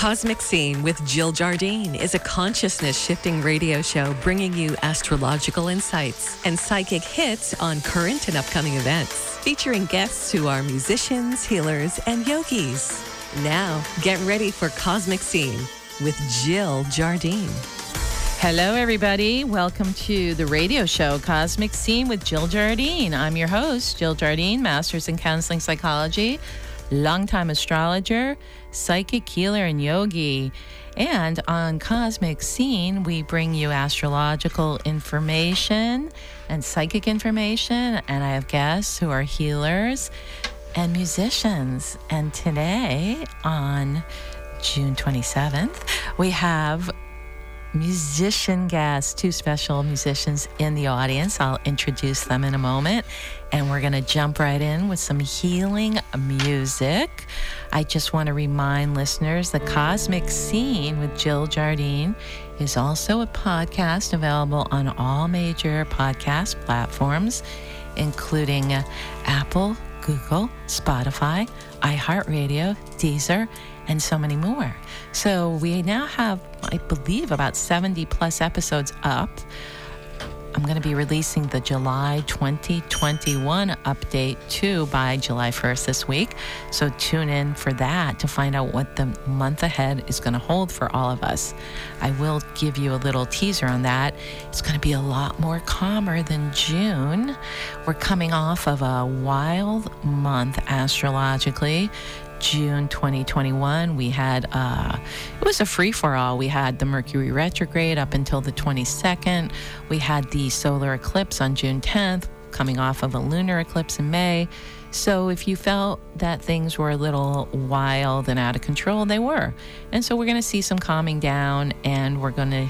Cosmic Scene with Jill Jardine is a consciousness shifting radio show bringing you astrological insights and psychic hits on current and upcoming events, featuring guests who are musicians, healers, and yogis. Now, get ready for Cosmic Scene with Jill Jardine. Hello, everybody. Welcome to the radio show Cosmic Scene with Jill Jardine. I'm your host, Jill Jardine, Masters in Counseling Psychology, longtime astrologer, psychic healer, and yogi. And on Cosmic Scene, we bring you astrological information and psychic information. And I have guests who are healers and musicians. And today, on June 27th, we have musician guests, two special musicians in the audience. I'll introduce them in a moment. And we're going to jump right in with some healing music. I just want to remind listeners the Cosmic Scene with Jill Jardine is also a podcast available on all major podcast platforms, including Apple, Google, Spotify, iHeartRadio, Deezer, and so many more. So we now have, I believe, about 70 plus episodes up. I'm going to be releasing the July 2021 update too by July 1st this week. So tune in for that to find out what the month ahead is going to hold for all of us. I will give you a little teaser on that. It's going to be a lot more calmer than June. We're coming off of a wild month astrologically. June 2021, we had uh, it was a free for all. We had the Mercury retrograde up until the 22nd. We had the solar eclipse on June 10th, coming off of a lunar eclipse in May. So if you felt that things were a little wild and out of control, they were. And so we're going to see some calming down, and we're going to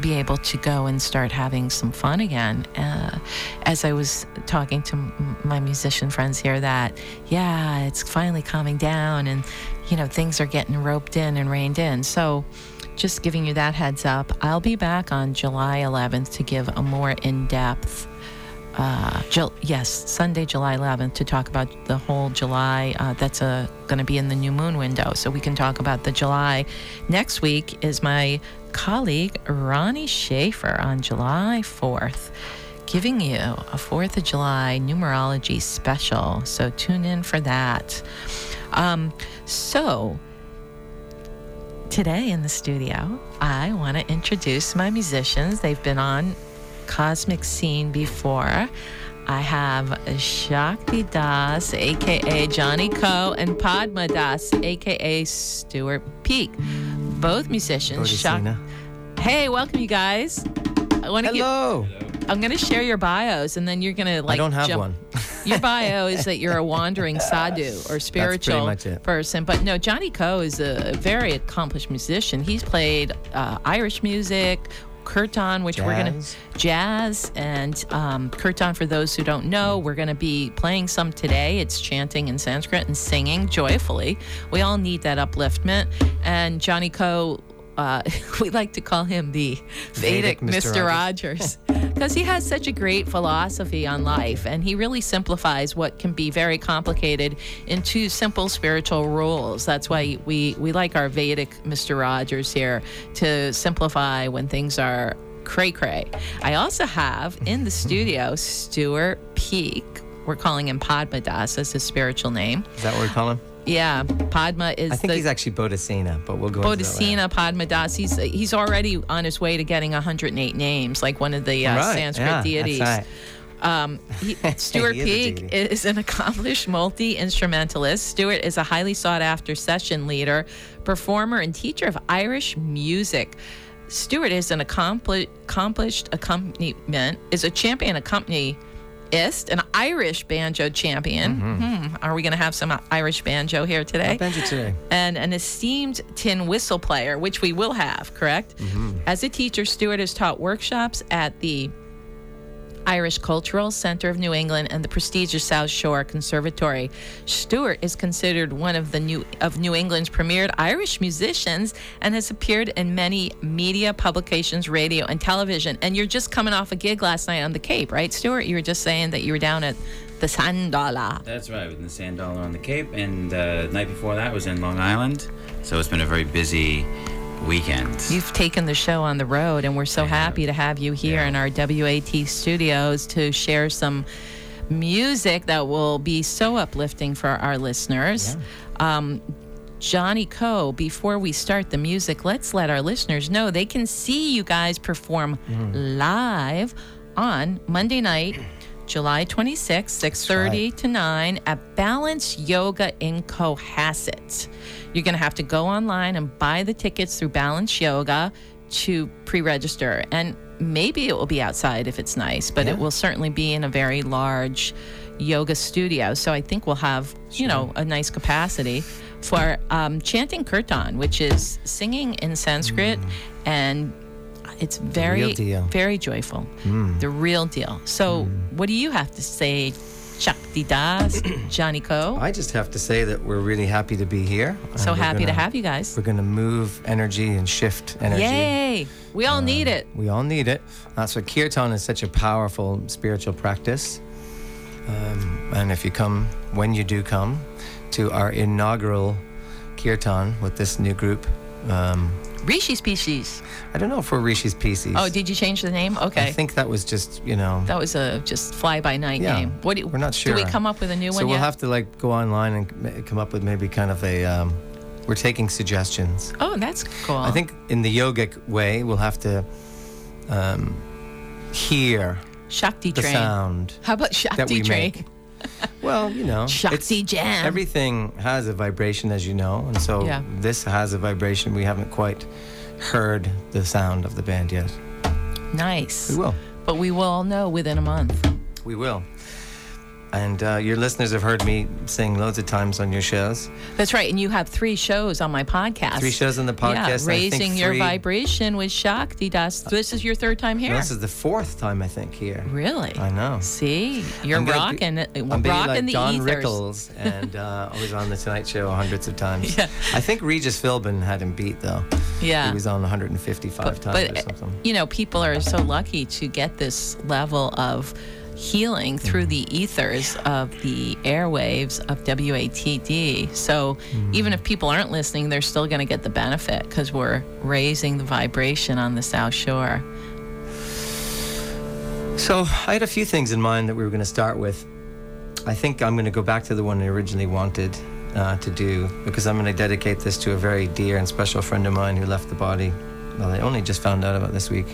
be able to go and start having some fun again. Uh, as I was talking to m- my musician friends here, that yeah, it's finally calming down, and you know things are getting roped in and reined in. So. Just giving you that heads up. I'll be back on July 11th to give a more in depth uh, Jul- yes, Sunday, July 11th, to talk about the whole July. Uh, that's going to be in the new moon window, so we can talk about the July. Next week is my colleague Ronnie Schaefer on July 4th, giving you a 4th of July numerology special. So tune in for that. Um, so, today in the studio, I want to introduce my musicians. They've been on Cosmic Scene before. I have Shakti Das, aka Johnny Coe, and Padma Das, aka Stuart Peak. Both musicians. Shak- hey, welcome you guys. I want to Hello. I'm going to share your bios, and then you're going to like. I don't have jump- one. your bio is that you're a wandering sadhu or spiritual person. But no, Johnny Coe is a very accomplished musician. He's played uh, Irish music, kirtan, which we're gonna Jazz. jazz and um, kirtan. For those who don't know, we're gonna be playing some today. It's chanting in Sanskrit and singing joyfully. We all need that upliftment. And Johnny Coe. Uh, we like to call him the Vedic, Vedic Mr. Mr. Rogers because he has such a great philosophy on life and he really simplifies what can be very complicated into simple spiritual rules. That's why we, we like our Vedic Mr. Rogers here to simplify when things are cray cray. I also have in the studio Stuart Peak. We're calling him Padma Das as his spiritual name. Is that what we call him? Yeah, Padma is I think the he's actually Bodhisena, but we'll go into that later. Bodhisena Padmadas. He's he's already on his way to getting 108 names, like one of the uh, Right, Sanskrit yeah, deities. That's right. Um, he, Stuart He is Peak deity. is an accomplished multi instrumentalist. Stuart is a highly sought after session leader, performer, and teacher of Irish music. Stuart is an accompli- accomplished accompaniment, is a champion accompanist, an Irish banjo champion. Hmm, are we going to have some Irish banjo here today? Bend you today. and an esteemed tin whistle player, which we will have, correct? As a teacher, Stuart has taught workshops at the Irish Cultural Center of New England, and the prestigious South Shore Conservatory. Stuart is considered one of the new of New England's premiered Irish musicians and has appeared in many media publications, radio, and television. And you're just coming off a gig last night on the Cape, right, Stuart? You were just saying that you were down at the Sand Dollar. That's right, with the Sand Dollar on the Cape, and uh, the night before that was in Long Island. So it's been a very busy weekend. You've taken the show on the road, and we're so happy to have you here Yeah. in our WAT studios to share some music that will be so uplifting for our listeners. Um, Johnny Coe, before we start the music, let's let our listeners know they can see you guys perform live on Monday night, July 26th, 6:30 to 9 at Balance Yoga in Cohasset. You're going to have to go online and buy the tickets through Balance Yoga to pre-register. And maybe it will be outside if it's nice, but it will certainly be in a very large yoga studio. So I think we'll have, you know, a nice capacity for um, chanting kirtan, which is singing in Sanskrit, and it's very, very joyful. The real deal. So, what do you have to say, Shakti Das, Johnny Coe? I just have to say that we're really happy to be here. So happy to gonna- have you guys. We're going to move energy and shift energy. Yay! We all need it. We all need it. That's why kirtan is such a powerful spiritual practice. Um, and if you come, when you do come, to our inaugural kirtan with this new group, um, Rishi species. I don't know if we're Rishi's Pieces. Oh, did you change the name? Okay. I think that was just, you know. that was a just fly by night Yeah, name. What do, we're not sure. Do we come up with a new so one we'll yet? have to like go online and come up with maybe kind of a. Um, we're taking suggestions. oh, that's cool. I think in the yogic way, we'll have to um, hear Shakti the train. sound How about that Shakti we train? make. Well, you know, it's- jam. Everything has a vibration, as you know, and so Yeah. this has a vibration. We haven't quite heard the sound of the band yet. Nice. We will. But we will all know within a month. We will. And uh, your listeners have heard me sing loads of times on your shows. That's right. And you have three shows on my podcast. Three shows on the podcast, Yeah, raising your three- vibration with Shakti Das. This is your third time here. No, this is the fourth time I think here. really? I know. See, you're be- rocking it. I'm rocking like the Don ethers. Rickles, and uh, I was on the Tonight Show hundreds of times. Yeah. I think Regis Philbin had him beat though. Yeah. He was on 155 but, times but or something. you know people are so lucky to get this level of healing through the ethers of the airwaves of WATD. So even if people aren't listening, they're still going to get the benefit because we're raising the vibration on the South Shore. So I had a few things in mind that we were going to start with. I think I'm going to go back to the one I originally wanted uh, to do because I'm going to dedicate this to a very dear and special friend of mine who left the body. Well, I only just found out about this week,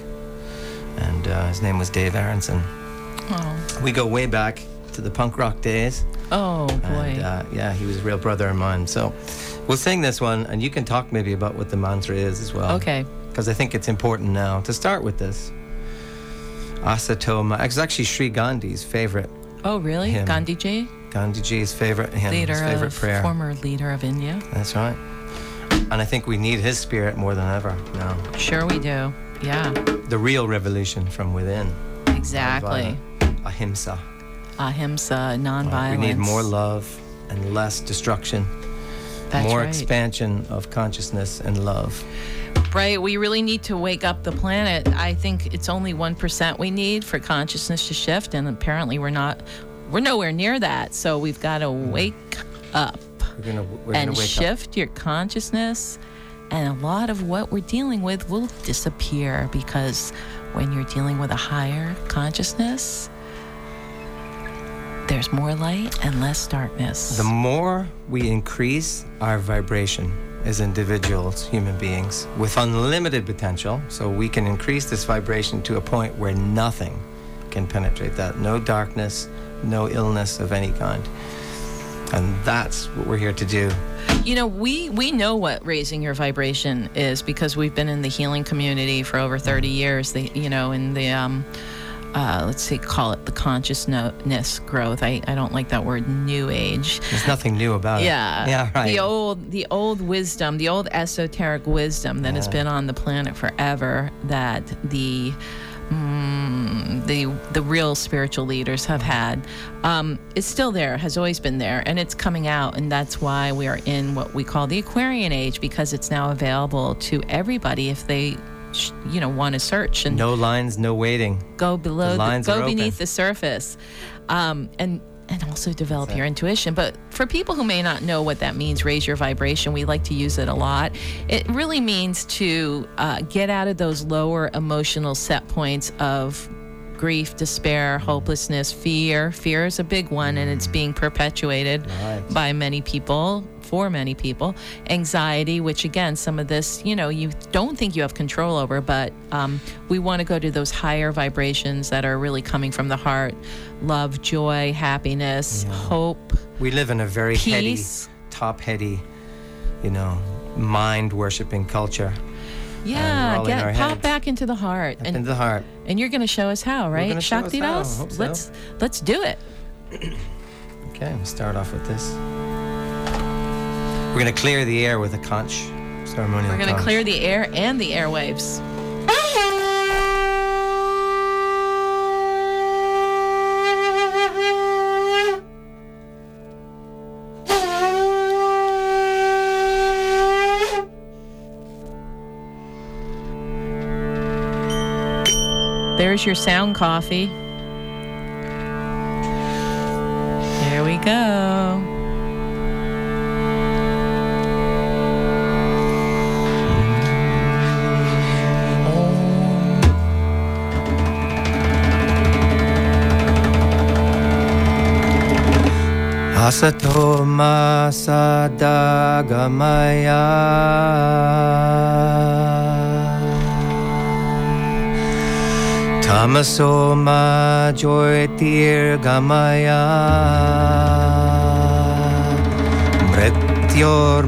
and uh, his name was Dave Aronson. Oh, We go way back to the punk rock days. oh boy. And uh, yeah, he was a real brother of mine. So we'll sing this one, and you can talk maybe about what the mantra is as well. okay. Because I think it's important now to start with this. Asatoma. It's actually Sri Gandhi's favorite, Oh, really? him. Gandhiji, Gandhiji's favorite hymn, leader his favorite of prayer. former leader of India. That's right. And I think we need his spirit more than ever now. Sure, we do. Yeah, The real revolution from within. exactly. Ahimsa. Ahimsa, nonviolence. We need more love and less destruction. That's more right. expansion of consciousness and love. Right. We really need to wake up the planet. I think it's only 1% we need for consciousness to shift. And apparently we're not, we're nowhere near that. So we've got to hmm. wake up We're gonna and wake up. shift your consciousness. And a lot of what we're dealing with will disappear because when you're dealing with a higher consciousness, there's more light and less darkness. The more we increase our vibration as individuals, human beings, with unlimited potential, so we can increase this vibration to a point where nothing can penetrate that. No darkness, no illness of any kind. And that's what we're here to do. You know, we we know what raising your vibration is because we've been in the healing community for over 30 years. The you know, in the um uh, let's say call it the consciousness growth. I, I don't like that word new age. There's nothing new about it. Yeah. Yeah, right. The old the old wisdom, the old esoteric wisdom that has been on the planet forever that the mm, the the real spiritual leaders have had um, is still there, has always been there, and it's coming out, and that's why we are in what we call the Aquarian age because it's now available to everybody if they, you know, want to search and No lines, no waiting. go below, The the go beneath open. the surface, um, and and also develop your intuition. But for people who may not know what that means, raise your vibration. We like to use it a lot. It really means to uh, get out of those lower emotional set points of grief, despair, hopelessness, fear. Fear is a big one, and it's being perpetuated Right. by many people for many people anxiety which again some of this you know you don't think you have control over but um, we want to go to those higher vibrations that are really coming from the heart love joy happiness hope We live in a very Peace. heady, top heady, you know, mind worshipping culture. yeah get pop back into the heart Up and, into the heart. and you're going to show us how right gonna show us shakti das so. let's let's do it Okay, we'll start off with this. We're going to clear the air with a conch. Ceremonial we're going to clear the air and the airwaves There's your sound coffee. There we go. Asato ma sadagamaya. Tamaso ma gamaya. Mrityor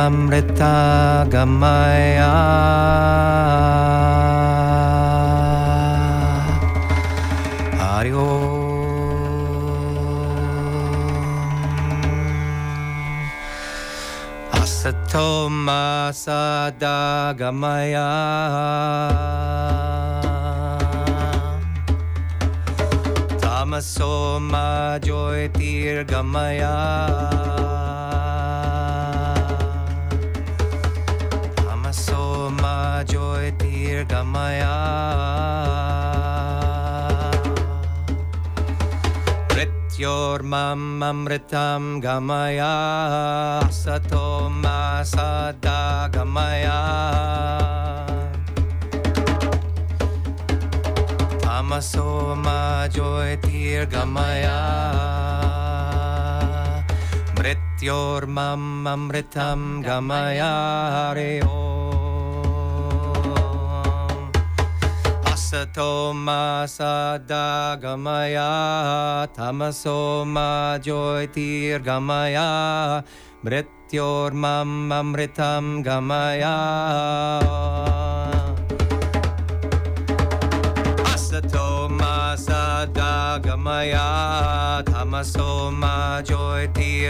amrita Asato ma sadagamaya. Tamaso ma gamaya. Tamaso ma gamaya. Gamaya sato ma sada gamaya Tamaso ma gamaya Mrityor mam amritam gamaya Hare Om Asato ma sadagamaya Tamaso ma gamaya Mrityor mam amritam gamaya Asato ma sadagamaya Tamaso ma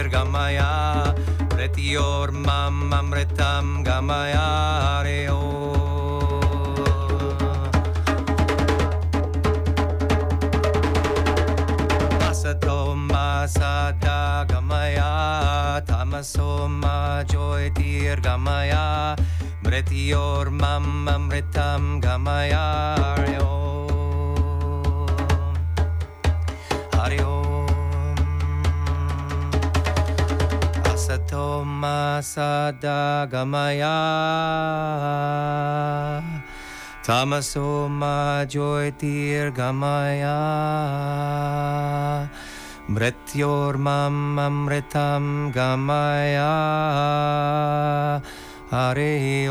gamaya Mrityor mam amritam gamaya Hare sadagamaya Tamaso ma gamaya Mrityor mam amritam gamaya Hare Om Hare Om Asato ma sadagamaya Tamaso ma gamaya Mrityor mam amritam gamaya Hare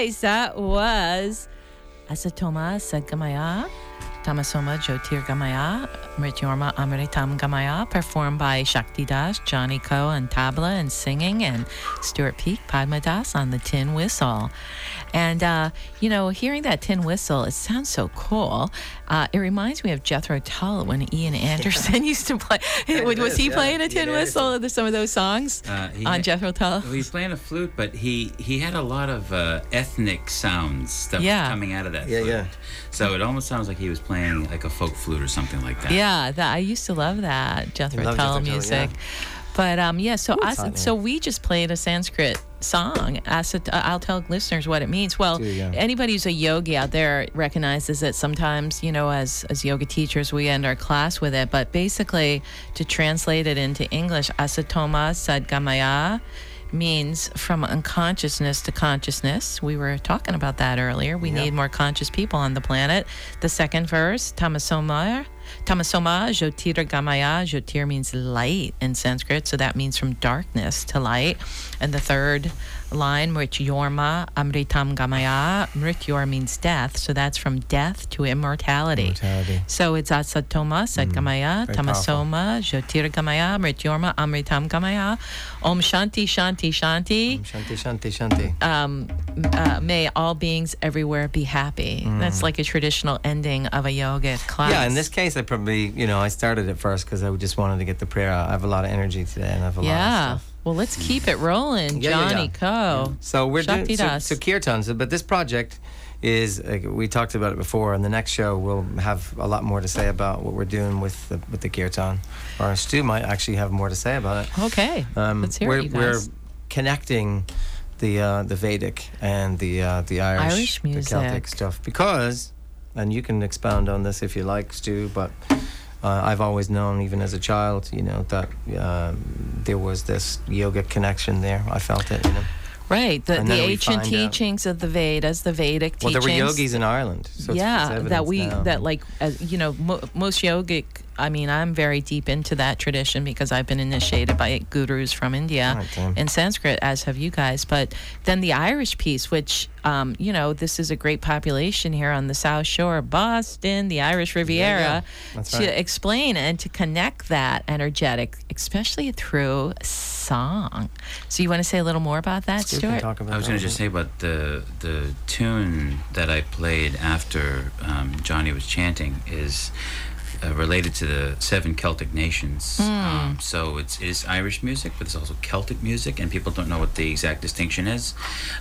Nice. That was Asatoma Sadgamaya, Tamasoma Jyotir Gamaya, Mrityorma Amritam Gamaya, performed by Shakti Das, Johnny Coe on tabla and singing, and Stuart Peak, Padma Das on the tin whistle. And, uh, you know, hearing that tin whistle, it sounds so cool. Uh, it reminds me of Jethro Tull when Ian Anderson used to play. was is, he yeah. playing a tin Ian whistle in some of those songs Uh, he on had- Jethro Tull? Well, he's playing a flute, but he he had a lot of uh, ethnic sounds that Yeah. was coming out of that Yeah, flute. yeah. So it almost sounds like he was playing like a folk flute or something like that. Yeah, that I used to love that Jethro Tull Jethro Tull, music. yeah. But um, yeah, so us, so we just played a Sanskrit song. Asat- uh, I'll tell listeners what it means. Well, yeah. anybody who's a yogi out there recognizes that sometimes, you know, as as yoga teachers, we end our class with it. But basically, to translate it into English, asatoma sadgamaya means from unconsciousness to consciousness. We were talking about that earlier. We need more conscious people on the planet. The second verse, tamasoma, tamasoma jyotir gamaya. Jyotir means light in Sanskrit, so that means from darkness to light. And the third line, mrityorma amritam gamaya. Mrityor means death, so that's from death to immortality. Immortality. So it's asatoma sadgamaya, very tamasoma jyotir gamaya, mrityorma amritam gamaya. Om shanti shanti shanti. Shanti, shanti, shanti. Um, uh, may all beings everywhere be happy. That's like a traditional ending of a yoga class. Mm. Yeah, in this case, Probably, you know, I started it first because I just wanted to get the prayer out. I have a lot of energy today and I have a lot Yeah. of stuff. Well, let's keep it rolling, Yeah, Johnny yeah. Coe. So we're doing so, so kirtans, but this project is uh, we talked about it before. On the next show, we'll have a lot more to say about what we're doing with the with the kirtan. Or Stu might actually have more to say about it. Okay, Um, let's hear we're, it, you we're connecting the uh, the Vedic and the uh, the Irish, Irish the Celtic stuff because, and you can expound on this if you like, Stu, but. Uh, I've always known, even as a child, you know, that um, there was this yoga connection there. I felt it, you know. Right, the, the ancient find out- teachings of the Vedas, the Vedic Well, teachings. there were yogis in Ireland. So yeah, that we now. that like as, you know mo- most yogic. I mean, I'm very deep into that tradition because I've been initiated by gurus from India Right, in Sanskrit, as have you guys. But then the Irish piece, which um, you know, this is a great population here on the South Shore Boston, the Irish Riviera. That's to right. explain and to connect that energetic, especially through song. So you want to say a little more about that, Stu can Stuart? talk about I was going to just say about the the tune that I played after um, Johnny was chanting is uh, related to the seven Celtic nations. Hmm. Um, so it's it is Irish music, but it's also Celtic music, and people don't know what the exact distinction is.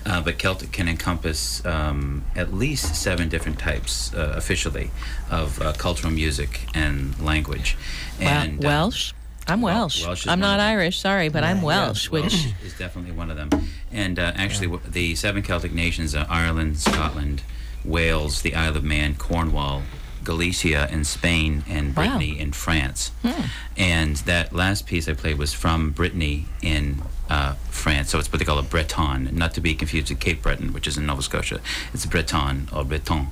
Uh, but Celtic can encompass um, at least seven different types uh, officially of uh, cultural music and language. And uh, Welsh. I'm Wel- Welsh. Welsh I'm not. Irish, sorry, but I'm Yeah, Welsh, which Welsh is definitely one of them. And uh, actually, w the seven Celtic nations are Ireland, Scotland, Wales, the Isle of Man, Cornwall, Galicia in Spain, and Wow. Brittany in France. Hmm. And that last piece I played was from Brittany in uh, France. So it's what they call a Breton, not to be confused with Cape Breton, which is in Nova Scotia. It's Breton or Breton.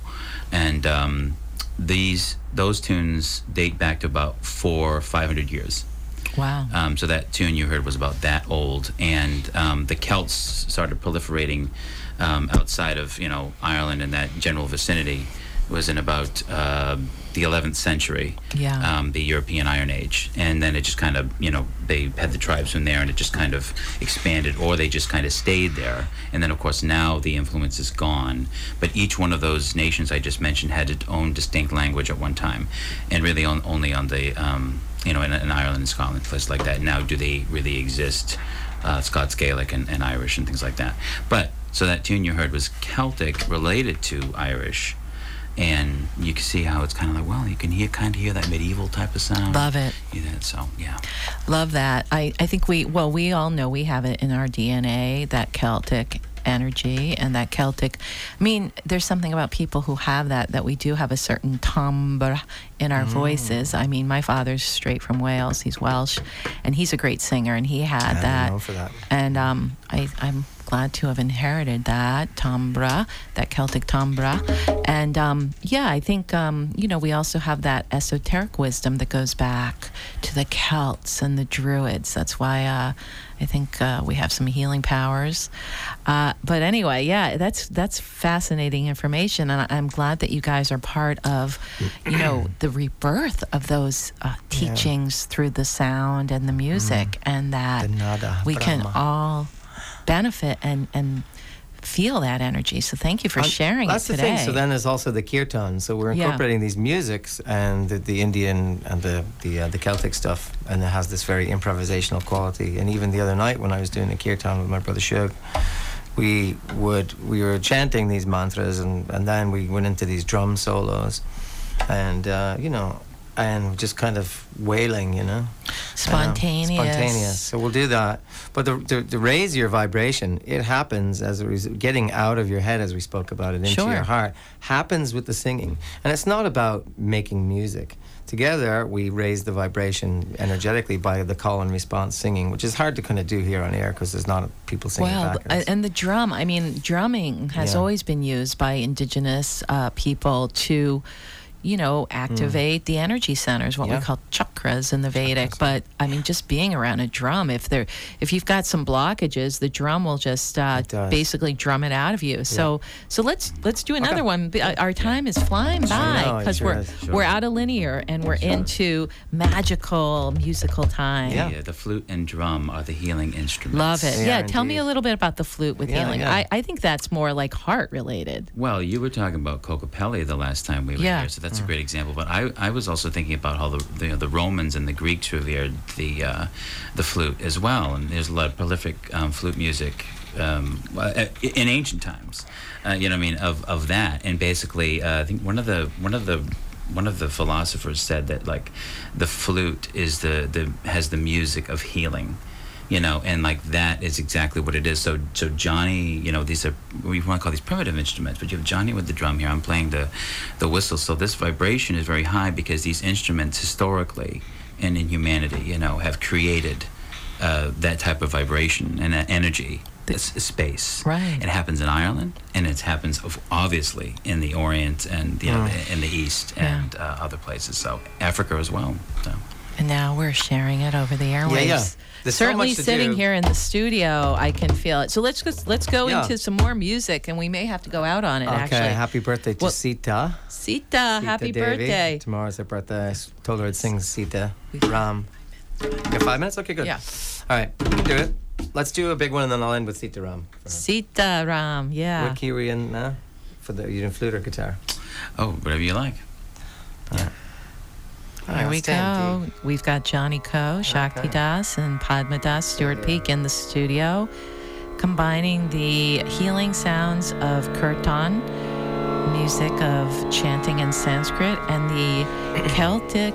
And um, these those tunes date back to about four, five hundred years. wow. Um, so that tune you heard was about that old, and um, the Celts started proliferating um, outside of you know Ireland and that general vicinity. Was in about uh, the 11th century, Yeah. um, the European Iron Age, and then it just kind of you know they had the tribes from there, and it just kind of expanded, or they just kind of stayed there, and then of course now the influence is gone. But each one of those nations I just mentioned had its own distinct language at one time, and really on, only on the um, you know, in, in Ireland and Scotland, places like that. Now, do they really exist? Uh, Scots Gaelic and, and Irish and things like that. But so that tune you heard was Celtic related to Irish, and you can see how it's kind of like, well, you can hear kind of hear that medieval type of sound. Love it. Yeah, that, so yeah. Love that. I, I think we, well, we all know we have it in our DNA, that Celtic energy and that Celtic. I mean, there's something about people who have that, that we do have a certain timbre in our voices. I mean, my father's straight from Wales, he's Welsh, and he's a great singer, and he had Yeah, that. I'm for that. And um, I, I'm glad to have inherited that timbre, that Celtic timbre. And um, yeah, I think, um, you know, we also have that esoteric wisdom that goes back to the Celts and the Druids. That's why uh, I think uh, we have some healing powers. Uh, but anyway, yeah, that's that's fascinating information, and I- I'm glad that you guys are part of, you know, the rebirth of those uh, teachings through the sound and the music, and that we can all benefit and and feel that energy. So thank you for Um, sharing That's it the today. thing. So then there's also the kirtan. So we're Yeah. incorporating these musics and the, the Indian and the the, uh, the Celtic stuff, and it has this very improvisational quality. And even the other night when I was doing the kirtan with my brother Shug, we would we were chanting these mantras, and and then we went into these drum solos, and uh, you know. And just kind of wailing, you know, Spontaneous. Spontaneous. So we'll do that. But the, the, to raise your vibration, it happens as a result, getting out of your head, as we spoke about it, into Sure. your heart, happens with the singing. And it's not about making music. Together, we raise the vibration energetically by the call and response singing, which is hard to kind of do here on air because there's not people singing Well, back. and the drum, I mean, drumming has Yeah. always been used by indigenous uh, people to, you know, activate the energy centers, what Mm. Yeah. we call chakras in the Vedic. But I mean, just being around a drum, if there, if you've got some blockages, the drum will just uh, basically drum it out of you. So, so let's let's do another Okay. one. Uh, Our time is flying by know, it because sure we're is. Sure. we're out of linear and we're into magical musical time. Yeah. Yeah, the flute and drum are the healing instruments. Love it. They Yeah, are tell me a little bit about the flute with Yeah, healing. yeah. I, I think that's more like heart related. Well, you were talking about Kokopelli the last time we were Yeah. here, so that's a great example. But I, I was also thinking about how the the, the Romans and the Greeks revered the uh, the flute as well, and there's a lot of prolific um, flute music um, uh, in ancient times. Uh, you know, what I mean, of of that, and basically, uh, I think one of the one of the one of the philosophers said that like the flute is the the has the music of healing you know, and like that is exactly what it is. So, so Johnny, you know, these are we want to call these primitive instruments, but you have Johnny with the drum here. I'm playing the, the whistle. So this vibration is very high because these instruments historically and in humanity, you know, have created uh, that type of vibration and uh, energy. This space. Right. It happens in Ireland, and it happens obviously in the Orient and you know Mm. in the East Yeah. and uh, other places. So Africa as well. So. And now we're sharing it over the airwaves. yeah. There's so Certainly much to sitting do. here in the studio, I can feel it. So let's go, let's go Yeah. into some more music, and we may have to go out on it. okay, actually, happy birthday to Well, Sita. Sita, Sita happy Devi. birthday! Tomorrow's her birthday. I told her I'd sing Sita Ram. You got five minutes? Okay, good. Yeah. All right, we can do it. Let's do a big one and then I'll end with Sita Ram. Sita Ram, yeah. What key were you in now? For the you doing flute or guitar? Oh, whatever you like. Here we stay we go. We've got Johnny Coe, Shakti Okay. Das, and Padma Das, Stuart Peak in the studio, combining the healing sounds of kirtan, music of chanting in Sanskrit, and the Celtic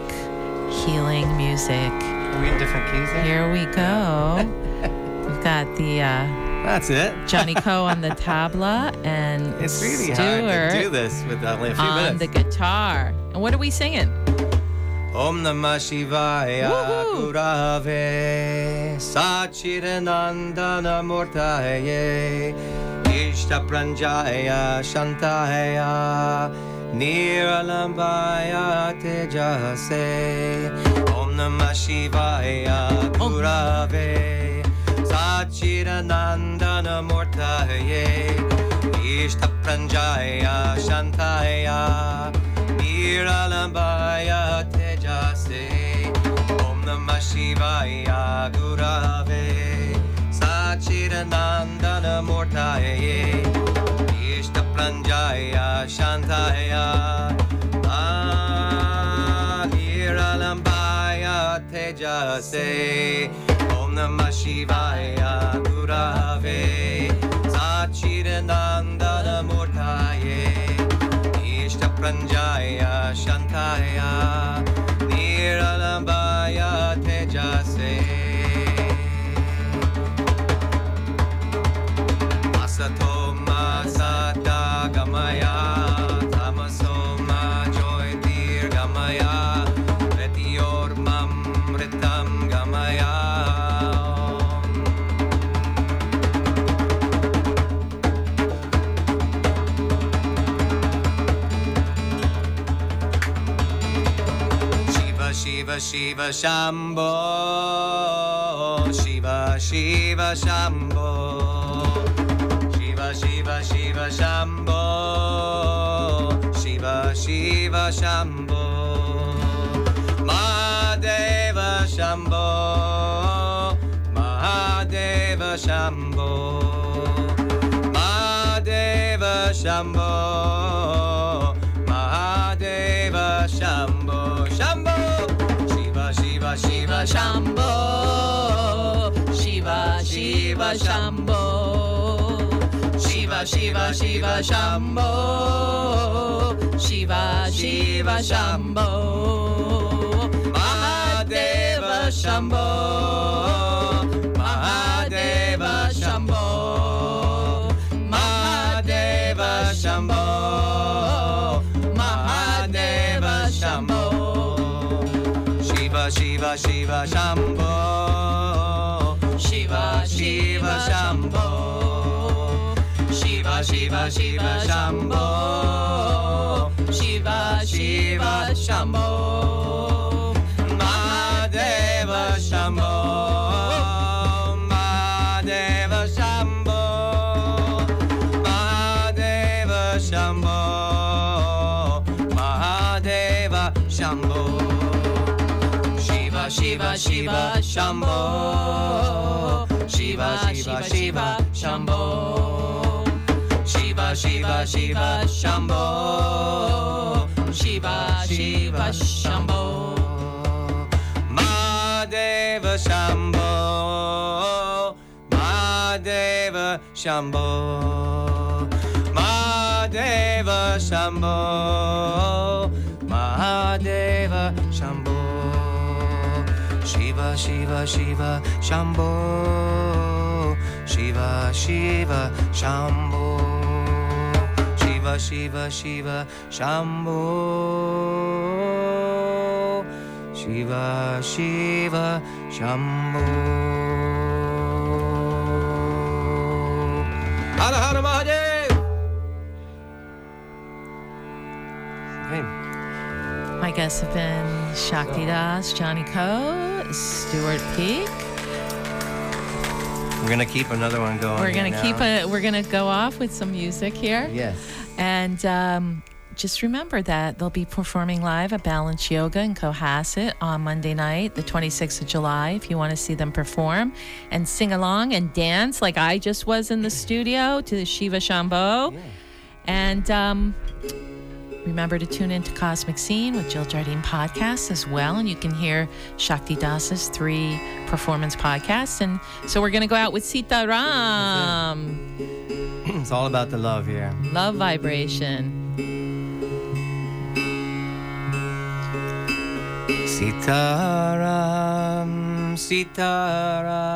healing music. Are we in different keys there? Here we go. We've got the uh, That's it. Johnny Coe on the tabla and It's really Stuart hard to do this with only a few on the guitar. And what are we singing? Om Namah Shivaya. Gurave Sachidanandana Murtaye Ishta Pranjaya Shantaya Niralambaya Tejase Om Namah Shivaya. Gurave Sachidanandana Murtaye Ishta Pranjaya Shantaya Niralambaya Namah Shivaya Gurave Sachidanandana Murtaye Ishta Pranjaya Shantaya Ah, Niralambaya Tejase Om Namah Shivaya Gurave Sachidanandana Murtaye Ishta Pranjaya Shantaya sato gamaya. Ma mam retam gamaya. Shiva Shiva Shambho. Shiva Shiva Shambho. Shiva Shambho Shiva Shiva Shambho. Mahadeva Shambho Mahadeva Shambho. Mahadeva Shambho Mahadeva Shambho. Shambho Shiva Shiva Shiva Shambho, Shiva, Shiva, Shambho. Shiva, Shiva, Shiva, Shambho. Shiva, Shiva, Shambho. Mahadeva Shambho. Mahadeva Shambho. Mahadeva Shambho Mahadeva Shambho Shiva Shiva Shiva Shambho Shiva Shiva Shambho. Shiva, Shiva, Shambho. Mahadeva Shambho. Mahadeva Shambho. Mahadeva Shambho. Mahadeva Shambho. Shiva Shiva Shiva Shambho. Shiva Shiva Shiva Shambho Shiva Shiva Shambho. Shiva, Shiva, Shambho. Mahadeva Shambho. Mahadeva Shambho. Mahadeva Shambho. Mahadeva Shambho. Shiva Shiva Shiva Shambho. Shiva Shiva Shambho Shiva Shiva Shiva Shambho Shiva Shiva Shambho Hara Hara Mahadev Hey, My guests have been Shakti Das, Johnny Coe, Stuart Peak. we're gonna keep another one going. We're gonna keep it. We're gonna go off with some music here. Yes. And um, just remember that they'll be performing live at Balance Yoga in Cohasset on Monday night, the 26th of July, if you want to see them perform and sing along and dance like I just was in the studio to the Shiva Shambho. And um, remember to tune into Cosmic Scene with Jill Jardine podcast as well. And you can hear Shakti Das's three performance podcasts. And so we're going to go out with Sita Ram, It's all about the love here. Love Vibration. Sitaram, Sitaram.